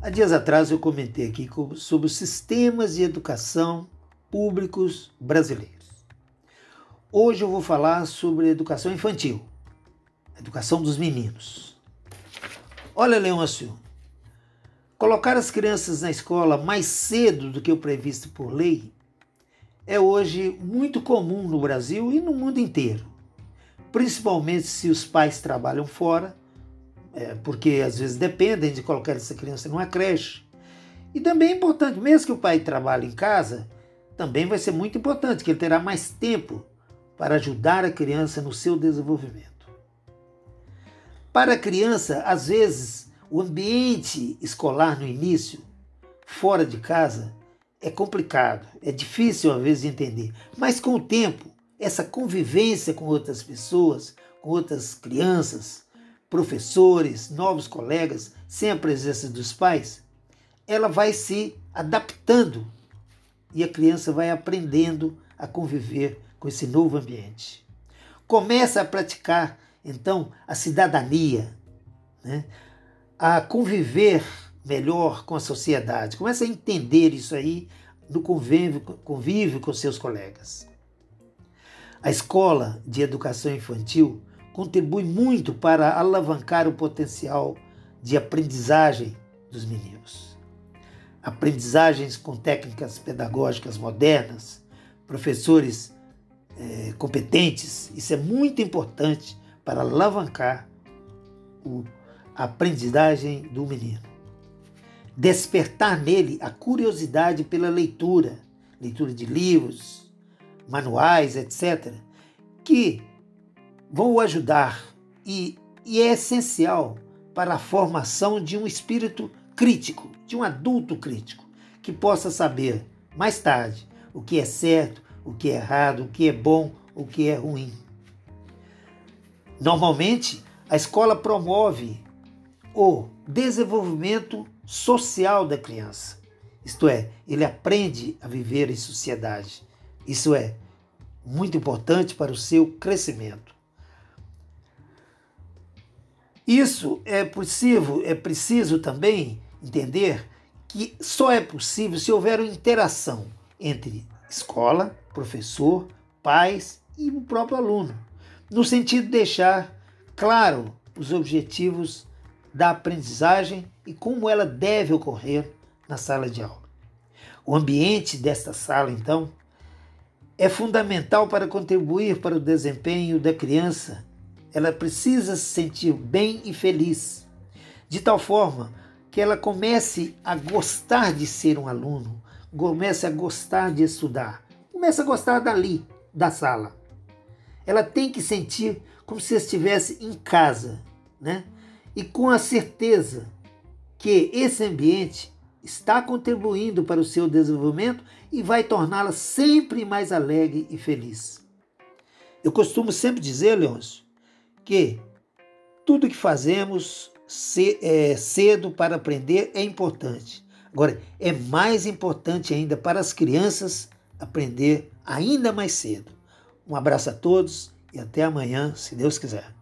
Há dias atrás eu comentei aqui sobre os sistemas de educação públicos brasileiros. Hoje eu vou falar sobre educação infantil, educação dos meninos. Olha, Leôncio, colocar as crianças na escola mais cedo do que o previsto por lei é hoje muito comum no Brasil e no mundo inteiro, principalmente se os pais trabalham fora é, porque às vezes dependem de colocar essa criança numa creche. E também é importante, mesmo que o pai trabalhe em casa, também vai ser muito importante que ele terá mais tempo para ajudar a criança no seu desenvolvimento. Para a criança, às vezes, o ambiente escolar no início, fora de casa, é complicado, é difícil às vezes de entender, mas com o tempo, essa convivência com outras pessoas, com outras crianças, professores, novos colegas, sem a presença dos pais, ela vai se adaptando e a criança vai aprendendo a conviver com esse novo ambiente. Começa a praticar, então, a cidadania, né? a conviver melhor com a sociedade. Começa a entender isso aí no convívio, convívio com seus colegas. A escola de educação infantil contribui muito para alavancar o potencial de aprendizagem dos meninos. Aprendizagens com técnicas pedagógicas modernas, professores é, competentes, isso é muito importante para alavancar a aprendizagem do menino. Despertar nele a curiosidade pela leitura, leitura de livros, manuais, etc., que vão o ajudar e, e é essencial para a formação de um espírito crítico, de um adulto crítico, que possa saber mais tarde o que é certo, o que é errado, o que é bom, o que é ruim. Normalmente, a escola promove o desenvolvimento social da criança. Isto é, ele aprende a viver em sociedade. Isso é muito importante para o seu crescimento. Isso é possível, é preciso também entender que só é possível se houver uma interação entre escola, professor, pais e o próprio aluno, no sentido de deixar claro os objetivos da aprendizagem e como ela deve ocorrer na sala de aula. O ambiente desta sala, então, é fundamental para contribuir para o desempenho da criança ela precisa se sentir bem e feliz, de tal forma que ela comece a gostar de ser um aluno, comece a gostar de estudar, comece a gostar dali, da sala. Ela tem que sentir como se estivesse em casa, né? E com a certeza que esse ambiente está contribuindo para o seu desenvolvimento e vai torná-la sempre mais alegre e feliz. Eu costumo sempre dizer, Leôncio, que tudo que fazemos é, cedo para aprender é importante. Agora, é mais importante ainda para as crianças aprender ainda mais cedo. Um abraço a todos e até amanhã, se Deus quiser.